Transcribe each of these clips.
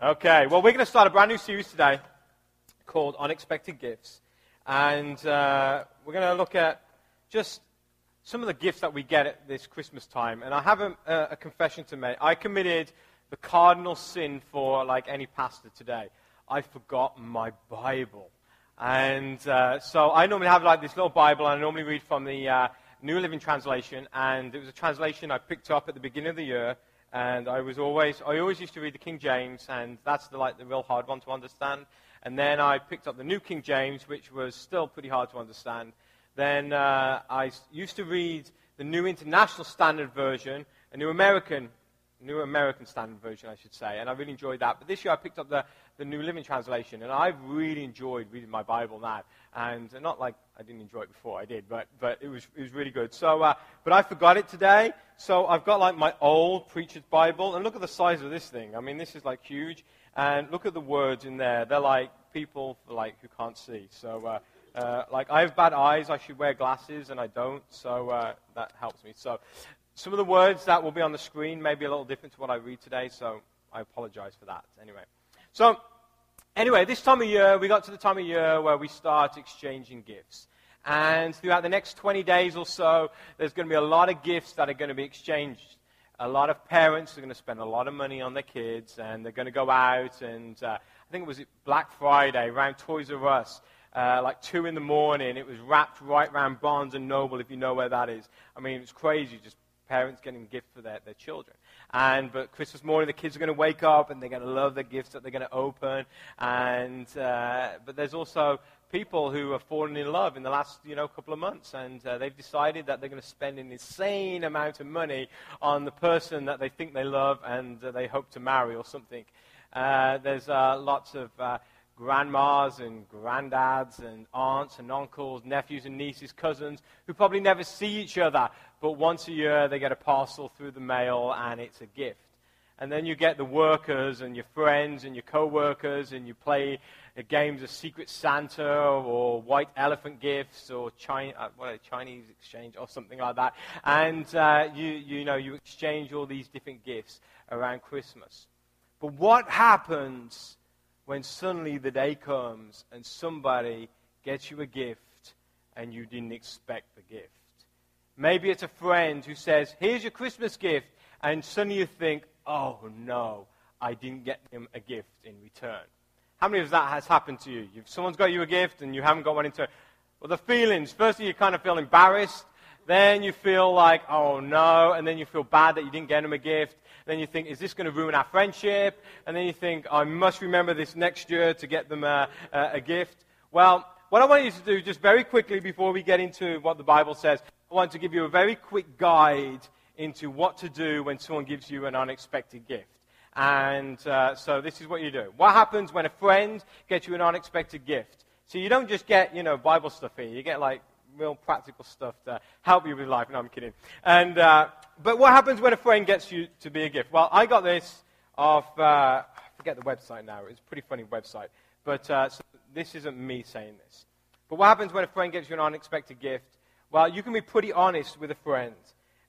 Okay, well, we're going to start a brand new series today called Unexpected Gifts. And uh, we're going to look at just some of the gifts that we get at this Christmas time. And I have a, a confession to make. I committed the cardinal sin for like any pastor today. I forgot my Bible. And uh, so I normally have like this little Bible, and I normally read from the uh, New Living Translation. And it was a translation I picked up at the beginning of the year and I was always I always used to read the King James, and that's the like the real hard one to understand. And then I picked up the New King James, which was still pretty hard to understand. Then uh, I used to read the New International Standard Version, a New American New American Standard Version, I should say, and I really enjoyed that. But this year I picked up the, the New Living Translation, and I've really enjoyed reading my Bible now. And not like I didn't enjoy it before, I did, but, but it, was, it was really good. So, uh, but I forgot it today, so I've got like my old preacher's Bible, and look at the size of this thing. I mean, this is like huge, and look at the words in there. They're like people like who can't see. So, uh, uh, like I have bad eyes, I should wear glasses, and I don't, so uh, that helps me. So, some of the words that will be on the screen may be a little different to what I read today, so I apologize for that. Anyway, so anyway, this time of year, we got to the time of year where we start exchanging gifts. And throughout the next 20 days or so, there's going to be a lot of gifts that are going to be exchanged. A lot of parents are going to spend a lot of money on their kids, and they're going to go out. And uh, I think it was Black Friday around Toys R Us. Uh, like 2 in the morning. It was wrapped right around Barnes and Noble, if you know where that is. I mean, it's crazy. Just parents getting gifts for their, their children. And but Christmas morning, the kids are going to wake up and they're going to love the gifts that they're going to open. And uh, but there's also people who have fallen in love in the last you know couple of months, and uh, they've decided that they're going to spend an insane amount of money on the person that they think they love and uh, they hope to marry or something. Uh, there's uh, lots of uh, grandmas and granddads and aunts and uncles, nephews and nieces, cousins, who probably never see each other, but once a year they get a parcel through the mail and it's a gift. And then you get the workers and your friends and your co-workers and you play games of Secret Santa or White Elephant gifts or China, uh, what, Chinese exchange or something like that. And uh, you, you know, you exchange all these different gifts around Christmas. But what happens when suddenly the day comes and somebody gets you a gift and you didn't expect the gift. Maybe it's a friend who says, Here's your Christmas gift. And suddenly you think, Oh no, I didn't get him a gift in return. How many of that has happened to you? You've, someone's got you a gift and you haven't got one in return. Well, the feelings firstly, you kind of feel embarrassed. Then you feel like, oh no. And then you feel bad that you didn't get him a gift. Then you think, is this going to ruin our friendship? And then you think, I must remember this next year to get them a, a, a gift. Well, what I want you to do, just very quickly before we get into what the Bible says, I want to give you a very quick guide into what to do when someone gives you an unexpected gift. And uh, so this is what you do. What happens when a friend gets you an unexpected gift? So you don't just get, you know, Bible stuff here. You get like real practical stuff to help you with life. No, I'm kidding. And, uh, but what happens when a friend gets you to be a gift? Well, I got this off, uh, I forget the website now. It's a pretty funny website. But uh, so this isn't me saying this. But what happens when a friend gives you an unexpected gift? Well, you can be pretty honest with a friend.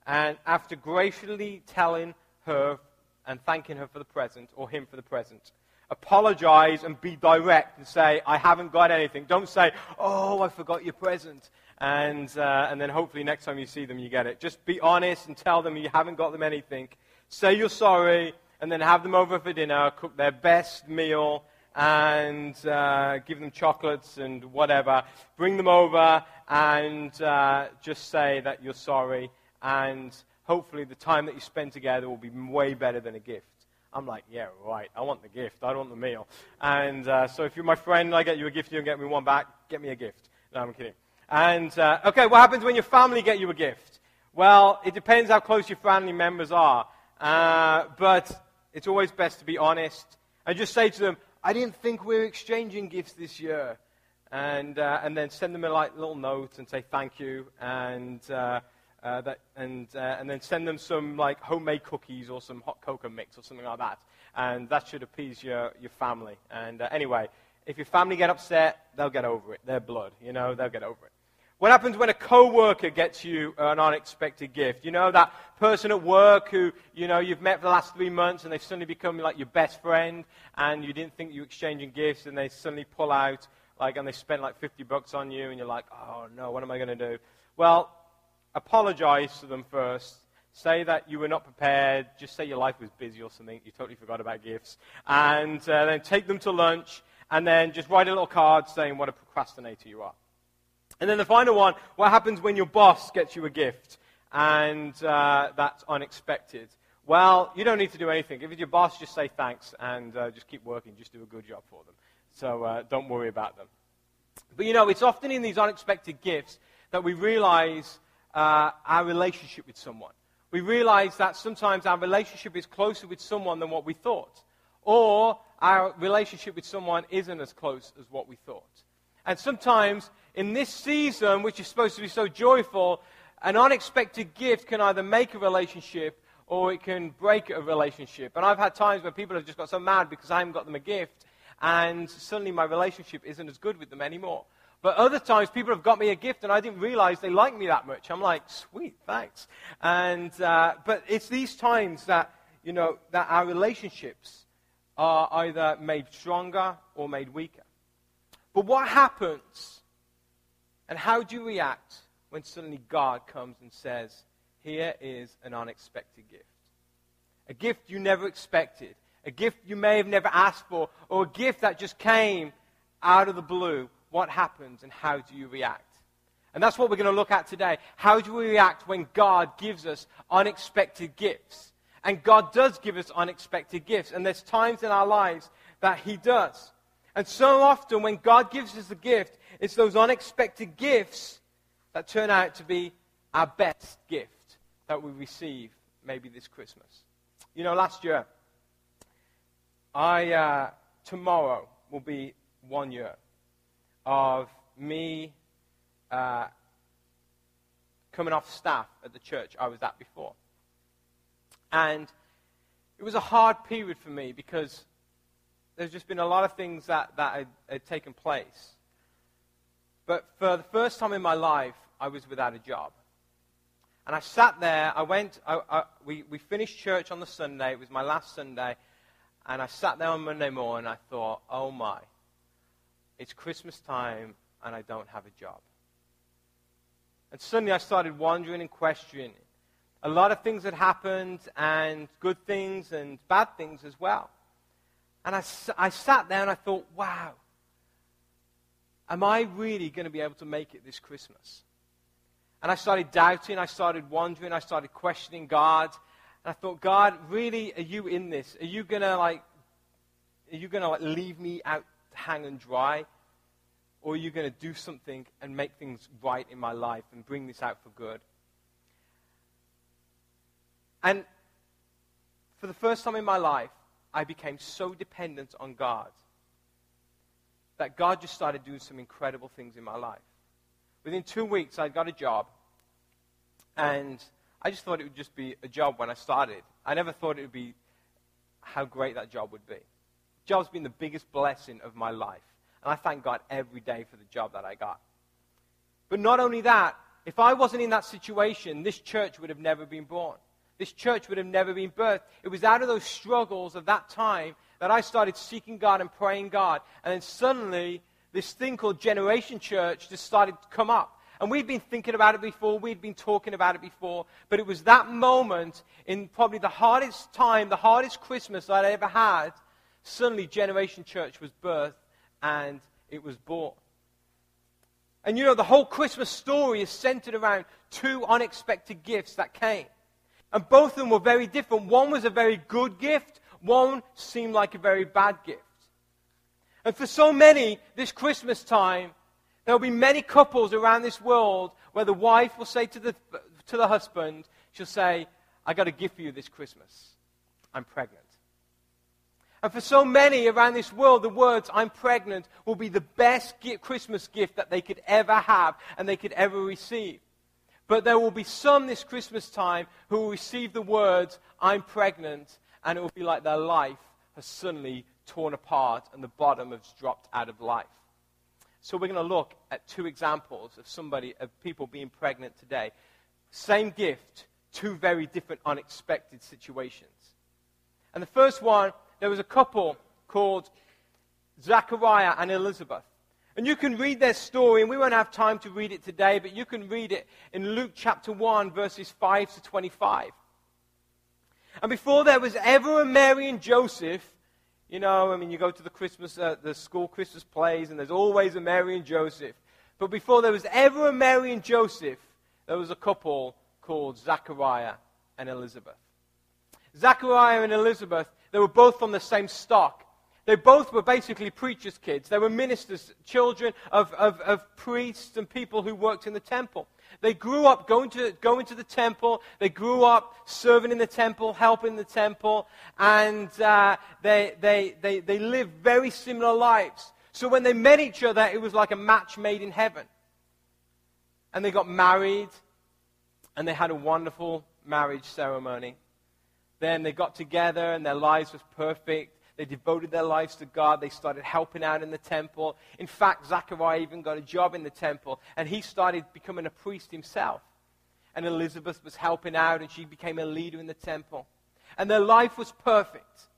And after graciously telling her and thanking her for the present, or him for the present, apologize and be direct and say, I haven't got anything. Don't say, oh, I forgot your present and, uh, and then hopefully next time you see them, you get it. Just be honest and tell them you haven't got them anything. Say you're sorry, and then have them over for dinner, cook their best meal, and uh, give them chocolates and whatever. Bring them over and uh, just say that you're sorry, and hopefully the time that you spend together will be way better than a gift. I'm like, yeah, right. I want the gift. I don't want the meal. And uh, so if you're my friend and I get you a gift, you get me one back, get me a gift. No, I'm kidding. And, uh, okay, what happens when your family get you a gift? Well, it depends how close your family members are. Uh, but it's always best to be honest and just say to them, I didn't think we were exchanging gifts this year. And, uh, and then send them a like, little note and say thank you. And, uh, uh, that, and, uh, and then send them some like homemade cookies or some hot cocoa mix or something like that. And that should appease your, your family. And anyway, if your family get upset, they'll get over it. They're blood, you know, they'll get over it. What happens when a coworker gets you an unexpected gift? You know, that person at work who, you know, you've met for the last three months and they've suddenly become like your best friend and you didn't think you were exchanging gifts and they suddenly pull out, like, and they spend like 50 bucks on you and you're like, oh no, what am I going to do? Well, apologize to them first. Say that you were not prepared. Just say your life was busy or something. You totally forgot about gifts. And uh, then take them to lunch and then just write a little card saying what a procrastinator you are. And then the final one, what happens when your boss gets you a gift and uh, that's unexpected? Well, you don't need to do anything. If it's your boss, just say thanks and uh, just keep working. Just do a good job for them. So uh, don't worry about them. But you know, it's often in these unexpected gifts that we realize uh, our relationship with someone. We realize that sometimes our relationship is closer with someone than what we thought. Or our relationship with someone isn't as close as what we thought. And sometimes in this season, which is supposed to be so joyful, an unexpected gift can either make a relationship or it can break a relationship. And I've had times where people have just got so mad because I haven't got them a gift, and suddenly my relationship isn't as good with them anymore. But other times, people have got me a gift, and I didn't realize they liked me that much. I'm like, sweet, thanks. And uh, but it's these times that you know that our relationships are either made stronger or made weaker. But what happens and how do you react when suddenly God comes and says, Here is an unexpected gift? A gift you never expected, a gift you may have never asked for, or a gift that just came out of the blue. What happens and how do you react? And that's what we're going to look at today. How do we react when God gives us unexpected gifts? And God does give us unexpected gifts. And there's times in our lives that He does. And so often, when God gives us a gift, it's those unexpected gifts that turn out to be our best gift that we receive maybe this Christmas. You know, last year, I, uh, tomorrow will be one year of me uh, coming off staff at the church I was at before. And it was a hard period for me because there's just been a lot of things that, that had, had taken place. But for the first time in my life, I was without a job. And I sat there, I went, I, I, we, we finished church on the Sunday, it was my last Sunday, and I sat there on Monday morning and I thought, oh my, it's Christmas time and I don't have a job. And suddenly I started wondering and questioning. A lot of things had happened, and good things and bad things as well. And I, I sat there and I thought, wow, am I really going to be able to make it this Christmas? And I started doubting, I started wondering, I started questioning God. And I thought, God, really, are you in this? Are you going to like, are you going to like leave me out to hang and dry? Or are you going to do something and make things right in my life and bring this out for good? And for the first time in my life, I became so dependent on God that God just started doing some incredible things in my life. Within two weeks, I got a job, and I just thought it would just be a job when I started. I never thought it would be how great that job would be. The job's been the biggest blessing of my life, and I thank God every day for the job that I got. But not only that, if I wasn't in that situation, this church would have never been born this church would have never been birthed. It was out of those struggles of that time that I started seeking God and praying God. And then suddenly, this thing called Generation Church just started to come up. And we'd been thinking about it before, we'd been talking about it before, but it was that moment in probably the hardest time, the hardest Christmas I'd ever had, suddenly Generation Church was birthed and it was born. And you know, the whole Christmas story is centered around two unexpected gifts that came. And both of them were very different. One was a very good gift, one seemed like a very bad gift. And for so many, this Christmas time, there will be many couples around this world where the wife will say to the, to the husband, she'll say, I got a gift for you this Christmas. I'm pregnant. And for so many around this world, the words, I'm pregnant, will be the best Christmas gift that they could ever have and they could ever receive. But there will be some this Christmas time who will receive the words, I'm pregnant, and it will be like their life has suddenly torn apart and the bottom has dropped out of life. So we're going to look at two examples of somebody, of people being pregnant today. Same gift, two very different unexpected situations. And the first one, there was a couple called Zachariah and Elizabeth. And you can read their story, and we won't have time to read it today, but you can read it in Luke chapter 1, verses 5 to 25. And before there was ever a Mary and Joseph, you know, I mean, you go to the Christmas, uh, the school Christmas plays, and there's always a Mary and Joseph. But before there was ever a Mary and Joseph, there was a couple called Zachariah and Elizabeth. Zachariah and Elizabeth, they were both from the same stock. They both were basically preachers' kids. They were ministers, children of, of, of priests and people who worked in the temple. They grew up going to, going to the temple. They grew up serving in the temple, helping the temple, and uh, they, they, they, they lived very similar lives. So when they met each other, it was like a match made in heaven. And they got married, and they had a wonderful marriage ceremony. Then they got together, and their lives was perfect. They devoted their lives to God. They started helping out in the temple. In fact, Zachariah even got a job in the temple, and he started becoming a priest himself. And Elizabeth was helping out, and she became a leader in the temple. And their life was perfect.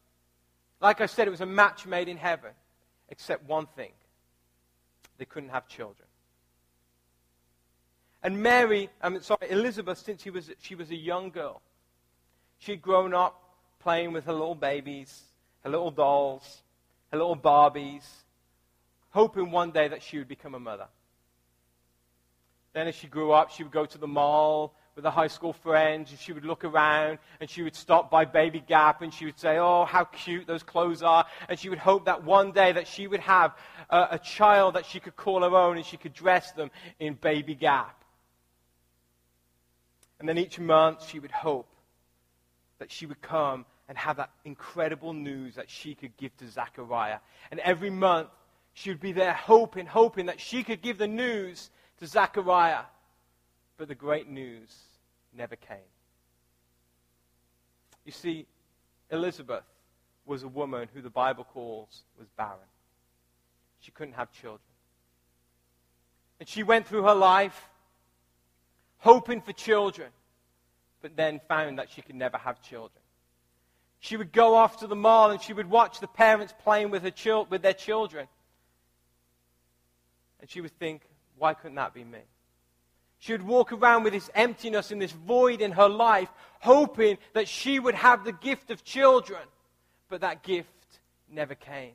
Like I said, it was a match made in heaven, except one thing they couldn't have children. And Mary, I mean, sorry, Elizabeth, since she was, she was a young girl, she'd grown up playing with her little babies her little dolls, her little Barbies, hoping one day that she would become a mother. Then, as she grew up, she would go to the mall with her high school friends, and she would look around, and she would stop by Baby Gap, and she would say, "Oh, how cute those clothes are!" And she would hope that one day that she would have a, a child that she could call her own, and she could dress them in Baby Gap. And then each month, she would hope that she would come and have that incredible news that she could give to Zachariah. And every month, she would be there hoping, hoping that she could give the news to Zachariah. But the great news never came. You see, Elizabeth was a woman who the Bible calls was barren. She couldn't have children. And she went through her life hoping for children, but then found that she could never have children. She would go off to the mall and she would watch the parents playing with, her with their children. And she would think, why couldn't that be me? She would walk around with this emptiness and this void in her life, hoping that she would have the gift of children. But that gift never came.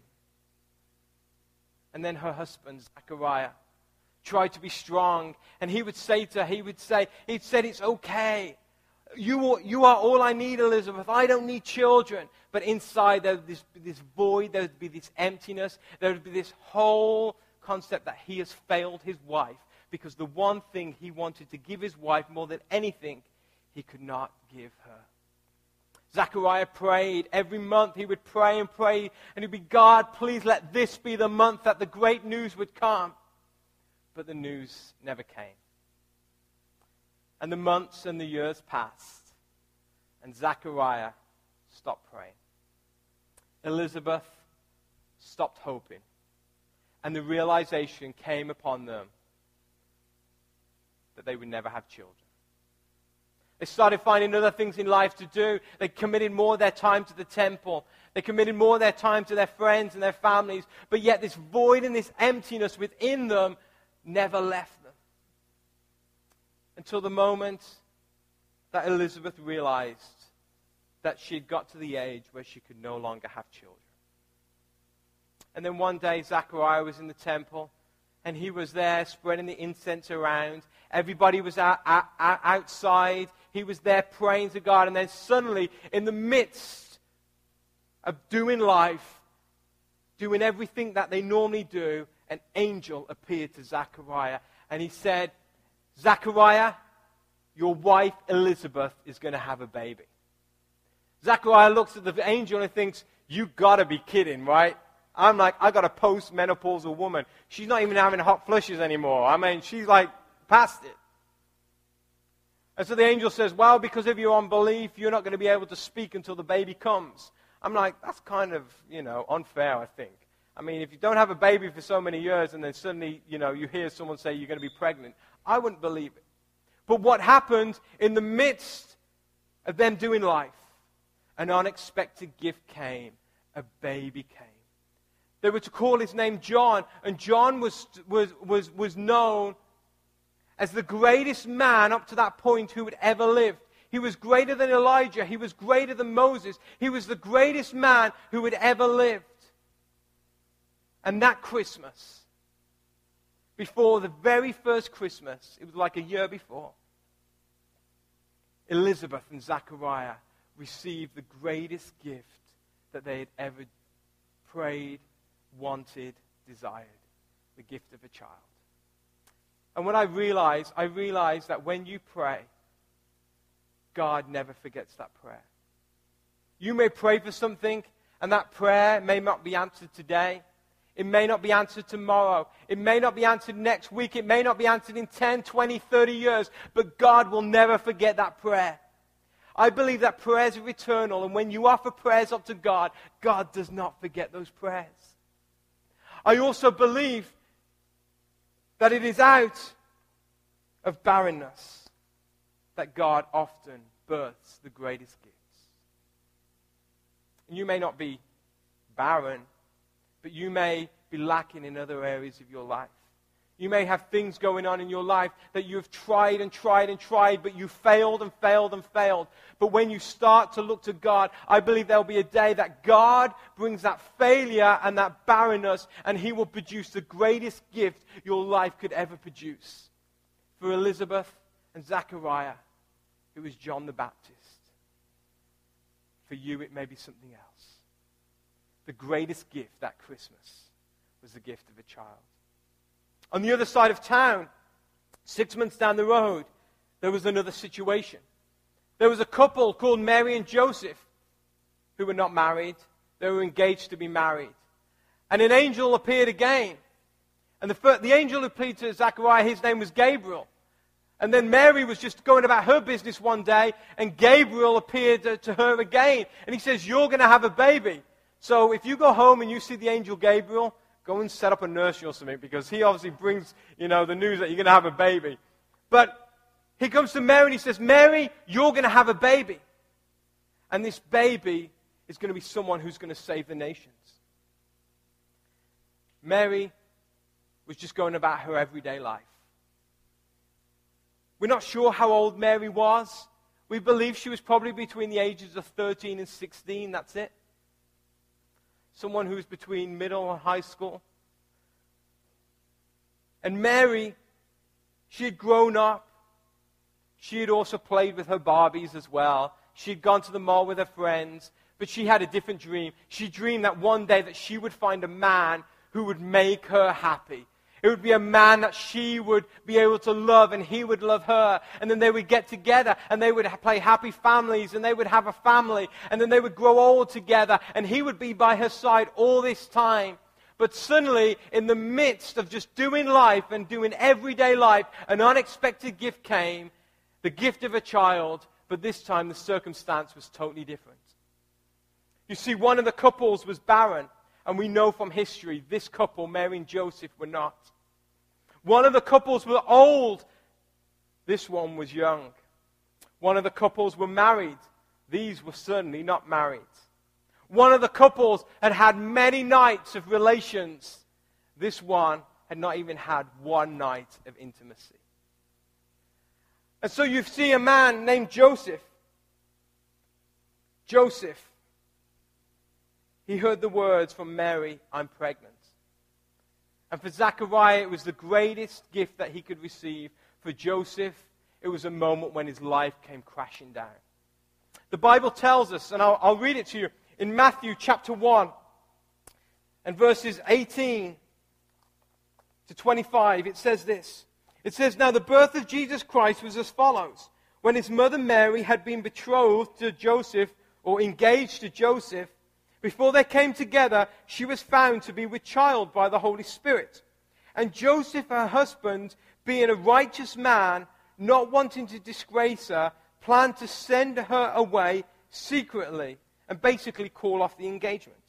And then her husband, Zachariah, tried to be strong. And he would say to her, he would say, he said, it's okay. You, you are all I need, Elizabeth. I don't need children. But inside, there would be this, void, there would be this emptiness, there would be this whole concept that he has failed his wife because the one thing he wanted to give his wife more than anything, he could not give her. Zechariah prayed. Every month he would pray and pray, and he'd be, God, please let this be the month that the great news would come. But the news never came. And the months and the years passed, and Zachariah stopped praying. Elizabeth stopped hoping, and the realization came upon them that they would never have children. They started finding other things in life to do. They committed more of their time to the temple. They committed more of their time to their friends and their families. But yet, this void and this emptiness within them never left until the moment that Elizabeth realized that she had got to the age where she could no longer have children. And then one day, Zachariah was in the temple, and he was there spreading the incense around. Everybody was out, out, outside. He was there praying to God. And then suddenly, in the midst of doing life, doing everything that they normally do, an angel appeared to Zachariah. And he said, Zachariah, your wife Elizabeth is going to have a baby. Zachariah looks at the angel and thinks, You gotta be kidding, right? I'm like, I got a post-menopausal woman. She's not even having hot flushes anymore. I mean, she's like past it. And so the angel says, Well, because of your unbelief, you're not going to be able to speak until the baby comes. I'm like, That's kind of, you know, unfair, I think. I mean, if you don't have a baby for so many years and then suddenly, you know, you hear someone say you're going to be pregnant, I wouldn't believe it. But what happened in the midst of them doing life? An unexpected gift came. A baby came. They were to call his name John, and John was, was, was, was known as the greatest man up to that point who had ever lived. He was greater than Elijah. He was greater than Moses. He was the greatest man who had ever lived. And that Christmas, before the very first Christmas, it was like a year before, Elizabeth and Zachariah received the greatest gift that they had ever prayed, wanted, desired the gift of a child. And when I realized, I realized that when you pray, God never forgets that prayer. You may pray for something, and that prayer may not be answered today. It may not be answered tomorrow. It may not be answered next week. It may not be answered in 10, 20, 30 years. But God will never forget that prayer. I believe that prayers are eternal, and when you offer prayers up to God, God does not forget those prayers. I also believe that it is out of barrenness that God often births the greatest gifts. And you may not be barren, but you may be lacking in other areas of your life. You may have things going on in your life that you have tried and tried and tried, but you failed and failed and failed. But when you start to look to God, I believe there will be a day that God brings that failure and that barrenness, and He will produce the greatest gift your life could ever produce. For Elizabeth and Zachariah, it was John the Baptist. For you, it may be something else. The greatest gift that Christmas was the gift of a child. On the other side of town, six months down the road, there was another situation. There was a couple called Mary and Joseph who were not married. They were engaged to be married. And an angel appeared again. And the, first, the angel who appeared to Zachariah, his name was Gabriel. And then Mary was just going about her business one day, and Gabriel appeared to, to her again. And he says, You're going to have a baby. So if you go home and you see the angel Gabriel, Go and set up a nursery or something because he obviously brings, you know, the news that you're going to have a baby. But he comes to Mary and he says, Mary, you're going to have a baby. And this baby is going to be someone who's going to save the nations. Mary was just going about her everyday life. We're not sure how old Mary was. We believe she was probably between the ages of 13 and 16. That's it someone who's between middle and high school. And Mary, she had grown up. She had also played with her Barbies as well. She had gone to the mall with her friends, but she had a different dream. She dreamed that one day that she would find a man who would make her happy, it would be a man that she would be able to love and he would love her. And then they would get together and they would play happy families and they would have a family and then they would grow old together and he would be by her side all this time. But suddenly, in the midst of just doing life and doing everyday life, an unexpected gift came the gift of a child, but this time the circumstance was totally different. You see, one of the couples was barren. And we know from history this couple, Mary and Joseph, were not. One of the couples were old. This one was young. One of the couples were married. These were certainly not married. One of the couples had had many nights of relations. This one had not even had one night of intimacy. And so you see a man named Joseph. Joseph he heard the words from Mary, I'm pregnant. And for Zachariah, it was the greatest gift that he could receive. For Joseph, it was a moment when his life came crashing down. The Bible tells us, and I'll, I'll read it to you, in Matthew chapter 1 and verses 18 to 25, it says this. It says, Now the birth of Jesus Christ was as follows. When his mother Mary had been betrothed to Joseph, or engaged to Joseph, before they came together, she was found to be with child by the Holy Spirit. And Joseph, her husband, being a righteous man, not wanting to disgrace her, planned to send her away secretly and basically call off the engagement.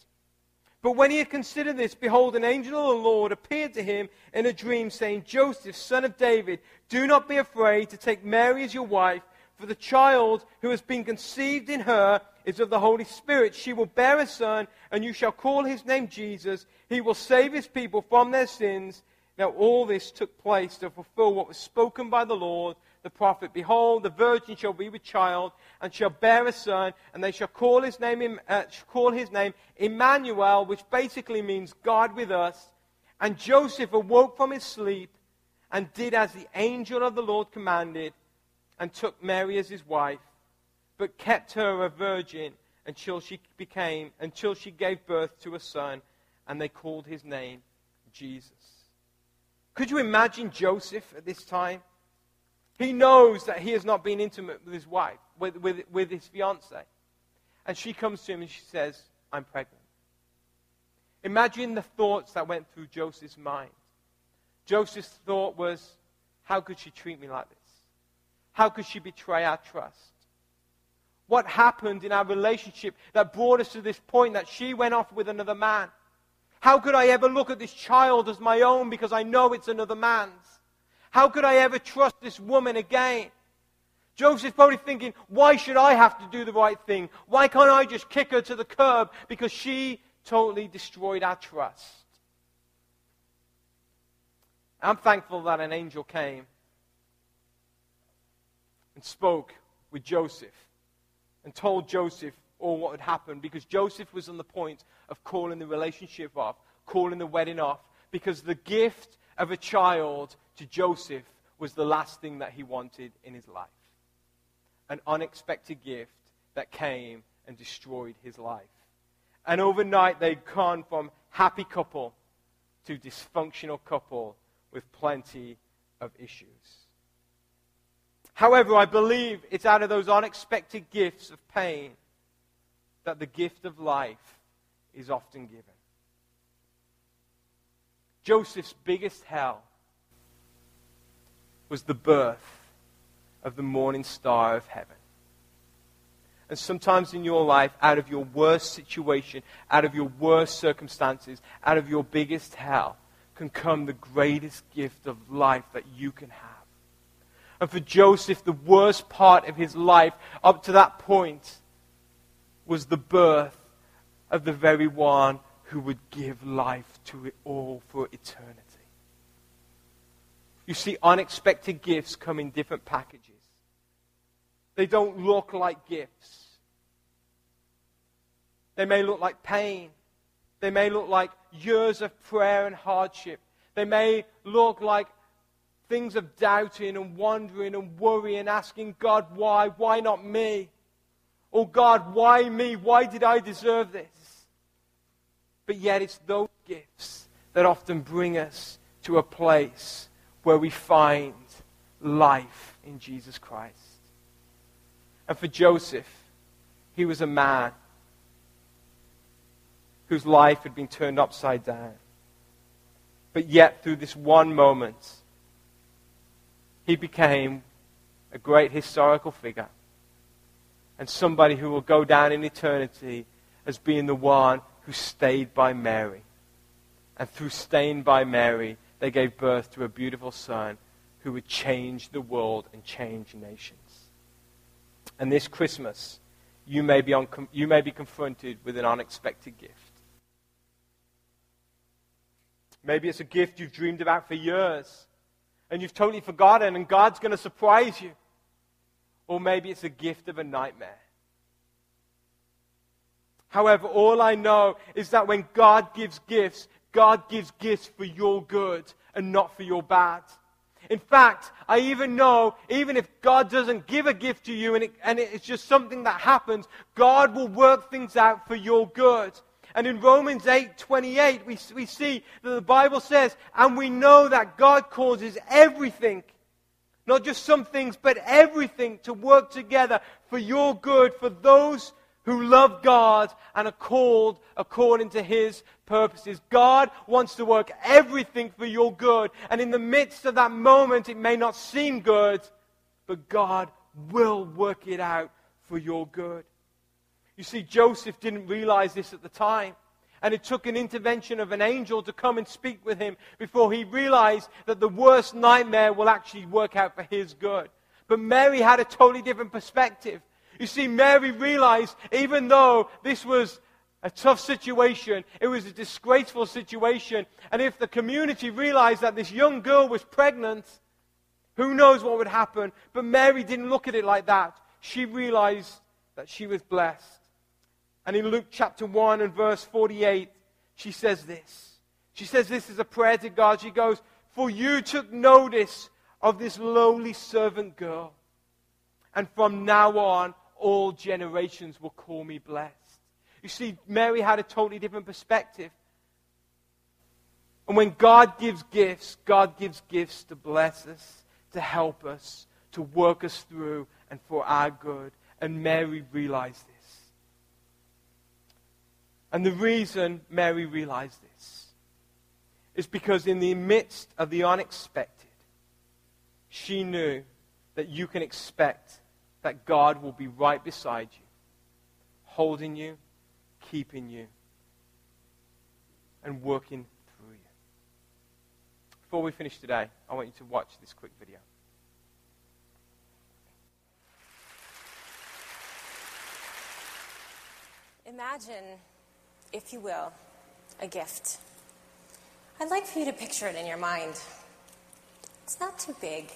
But when he had considered this, behold, an angel of the Lord appeared to him in a dream, saying, Joseph, son of David, do not be afraid to take Mary as your wife, for the child who has been conceived in her is of the Holy Spirit. She will bear a son, and you shall call his name Jesus. He will save his people from their sins. Now, all this took place to fulfill what was spoken by the Lord the prophet, Behold, the virgin shall be with child, and shall bear a son, and they shall call his name, uh, call his name Emmanuel, which basically means God with us. And Joseph awoke from his sleep and did as the angel of the Lord commanded, and took Mary as his wife, but kept her a virgin until she became, until she gave birth to a son, and they called his name Jesus. Could you imagine Joseph at this time? He knows that he has not been intimate with his wife, with, with, with his fiancee. And she comes to him and she says, I'm pregnant. Imagine the thoughts that went through Joseph's mind. Joseph's thought was, how could she treat me like this? How could she betray our trust? What happened in our relationship that brought us to this point that she went off with another man? How could I ever look at this child as my own because I know it's another man's? How could I ever trust this woman again? Joseph's probably thinking, why should I have to do the right thing? Why can't I just kick her to the curb? Because she totally destroyed our trust. I'm thankful that an angel came and spoke with Joseph and told Joseph all what had happened because Joseph was on the point of calling the relationship off, calling the wedding off, because the gift of a child to Joseph was the last thing that he wanted in his life. An unexpected gift that came and destroyed his life. And overnight, they'd gone from happy couple to dysfunctional couple with plenty of issues. However, I believe it's out of those unexpected gifts of pain that the gift of life is often given. Joseph's biggest hell was the birth of the morning star of heaven. And sometimes in your life, out of your worst situation, out of your worst circumstances, out of your biggest hell, can come the greatest gift of life that you can have. And for Joseph, the worst part of his life up to that point was the birth of the very one who would give life to it all for eternity. You see, unexpected gifts come in different packages. They don't look like gifts. They may look like pain. They may look like years of prayer and hardship. They may look like things of doubting and wondering and worrying, asking God, why? Why not me? Oh God, why me? Why did I deserve this? But yet, it's those gifts that often bring us to a place where we find life in Jesus Christ. And for Joseph, he was a man whose life had been turned upside down. But yet, through this one moment, he became a great historical figure and somebody who will go down in eternity as being the one who stayed by Mary. And through staying by Mary, they gave birth to a beautiful son who would change the world and change nations. And this Christmas, you may be, on, you may be confronted with an unexpected gift. Maybe it's a gift you've dreamed about for years and you've totally forgotten, and God's going to surprise you. Or maybe it's a gift of a nightmare. However, all I know is that when God gives gifts, God gives gifts for your good and not for your bad. In fact, I even know, even if God doesn't give a gift to you and, it, and it's just something that happens, God will work things out for your good. And in Romans 8 28, we, we see that the Bible says, and we know that God causes everything, not just some things, but everything to work together for your good, for those who love God and are called according to his purposes. God wants to work everything for your good. And in the midst of that moment, it may not seem good, but God will work it out for your good. You see, Joseph didn't realize this at the time. And it took an intervention of an angel to come and speak with him before he realized that the worst nightmare will actually work out for his good. But Mary had a totally different perspective. You see, Mary realized even though this was a tough situation, it was a disgraceful situation, and if the community realized that this young girl was pregnant, who knows what would happen? But Mary didn't look at it like that. She realized that she was blessed. And in Luke chapter 1 and verse 48, she says this. She says this is a prayer to God. She goes, For you took notice of this lowly servant girl. And from now on, all generations will call me blessed. You see, Mary had a totally different perspective. And when God gives gifts, God gives gifts to bless us, to help us, to work us through, and for our good. And Mary realized this. And the reason Mary realized this is because in the midst of the unexpected, she knew that you can expect that God will be right beside you, holding you, keeping you, and working through you. Before we finish today, I want you to watch this quick video. Imagine if you will, a gift. I'd like for you to picture it in your mind. It's not too big,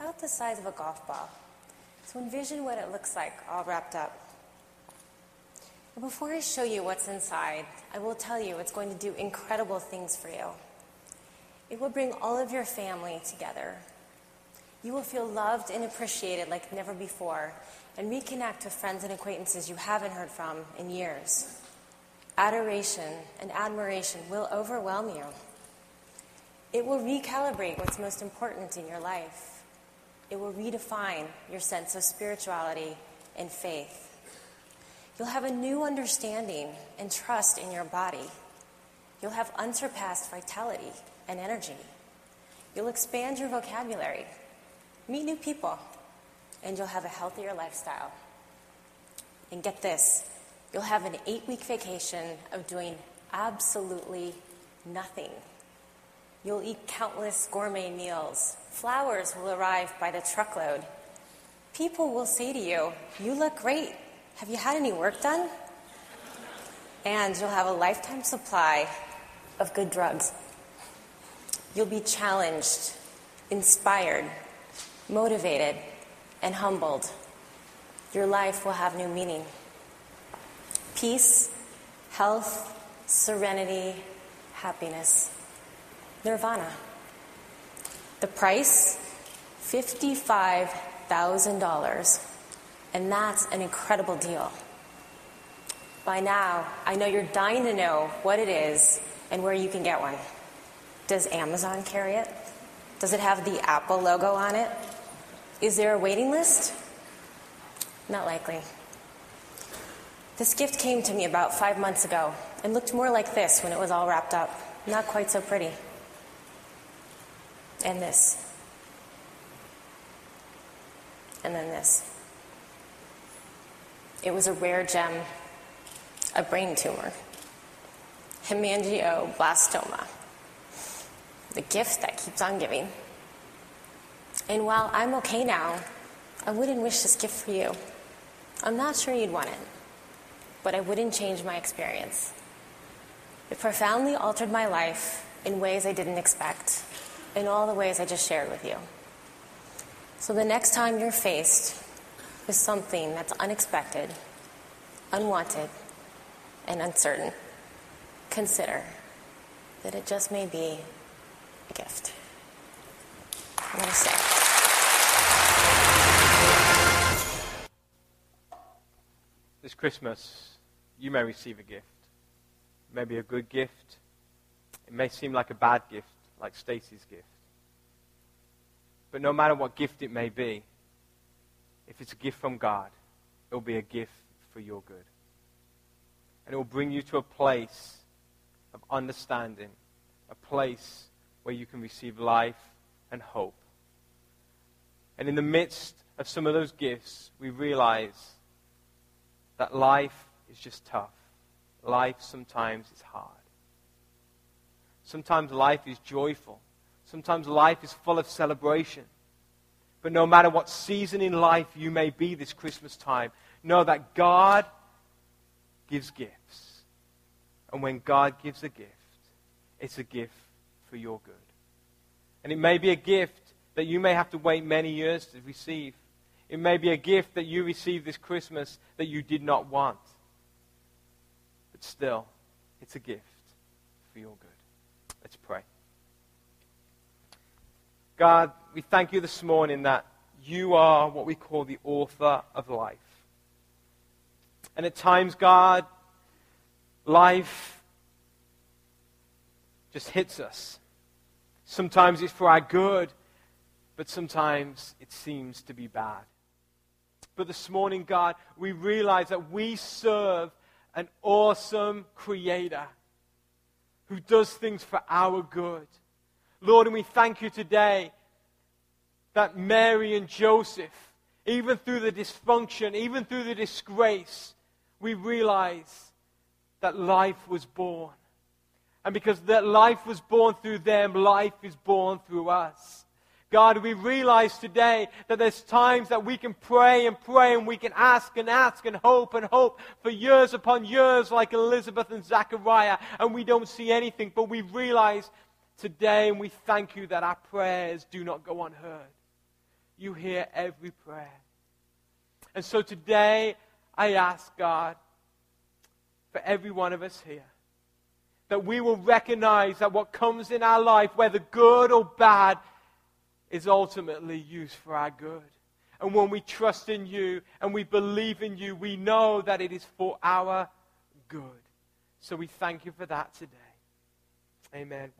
about the size of a golf ball. So envision what it looks like all wrapped up. But before I show you what's inside, I will tell you it's going to do incredible things for you. It will bring all of your family together. You will feel loved and appreciated like never before and reconnect with friends and acquaintances you haven't heard from in years adoration and admiration will overwhelm you. It will recalibrate what's most important in your life. It will redefine your sense of spirituality and faith. You'll have a new understanding and trust in your body. You'll have unsurpassed vitality and energy. You'll expand your vocabulary, meet new people, and you'll have a healthier lifestyle. And get this You'll have an eight week vacation of doing absolutely nothing. You'll eat countless gourmet meals. Flowers will arrive by the truckload. People will say to you, You look great. Have you had any work done? And you'll have a lifetime supply of good drugs. You'll be challenged, inspired, motivated, and humbled. Your life will have new meaning peace, health, serenity, happiness. Nirvana. The price? $55,000. And that's an incredible deal. By now, I know you're dying to know what it is and where you can get one. Does Amazon carry it? Does it have the Apple logo on it? Is there a waiting list? Not likely. This gift came to me about five months ago and looked more like this when it was all wrapped up. Not quite so pretty. And this. And then this. It was a rare gem, a brain tumor, hemangioblastoma, the gift that keeps on giving. And while I'm okay now, I wouldn't wish this gift for you. I'm not sure you'd want it but I wouldn't change my experience. It profoundly altered my life in ways I didn't expect, in all the ways I just shared with you. So the next time you're faced with something that's unexpected, unwanted, and uncertain, consider that it just may be a gift. I'm going to say. This Christmas, you may receive a gift. Maybe a good gift. It may seem like a bad gift, like Stacy's gift. But no matter what gift it may be, if it's a gift from God, it will be a gift for your good. And it will bring you to a place of understanding, a place where you can receive life and hope. And in the midst of some of those gifts, we realize that life is just tough. life sometimes is hard. Sometimes life is joyful. Sometimes life is full of celebration. But no matter what season in life you may be this Christmas time, know that God gives gifts. And when God gives a gift, it's a gift for your good. And it may be a gift that you may have to wait many years to receive. It may be a gift that you receive this Christmas that you did not want. Still, it's a gift for your good. Let's pray. God, we thank you this morning that you are what we call the author of life. And at times, God, life just hits us. Sometimes it's for our good, but sometimes it seems to be bad. But this morning, God, we realize that we serve an awesome creator who does things for our good. Lord, and we thank you today that Mary and Joseph, even through the dysfunction, even through the disgrace, we realize that life was born. And because that life was born through them, life is born through us. God, we realize today that there's times that we can pray and pray and we can ask and ask and hope and hope for years upon years like Elizabeth and Zachariah and we don't see anything. But we realize today and we thank you that our prayers do not go unheard. You hear every prayer. And so today I ask God for every one of us here that we will recognize that what comes in our life, whether good or bad, is ultimately used for our good. And when we trust in you and we believe in you, we know that it is for our good. So we thank you for that today. Amen.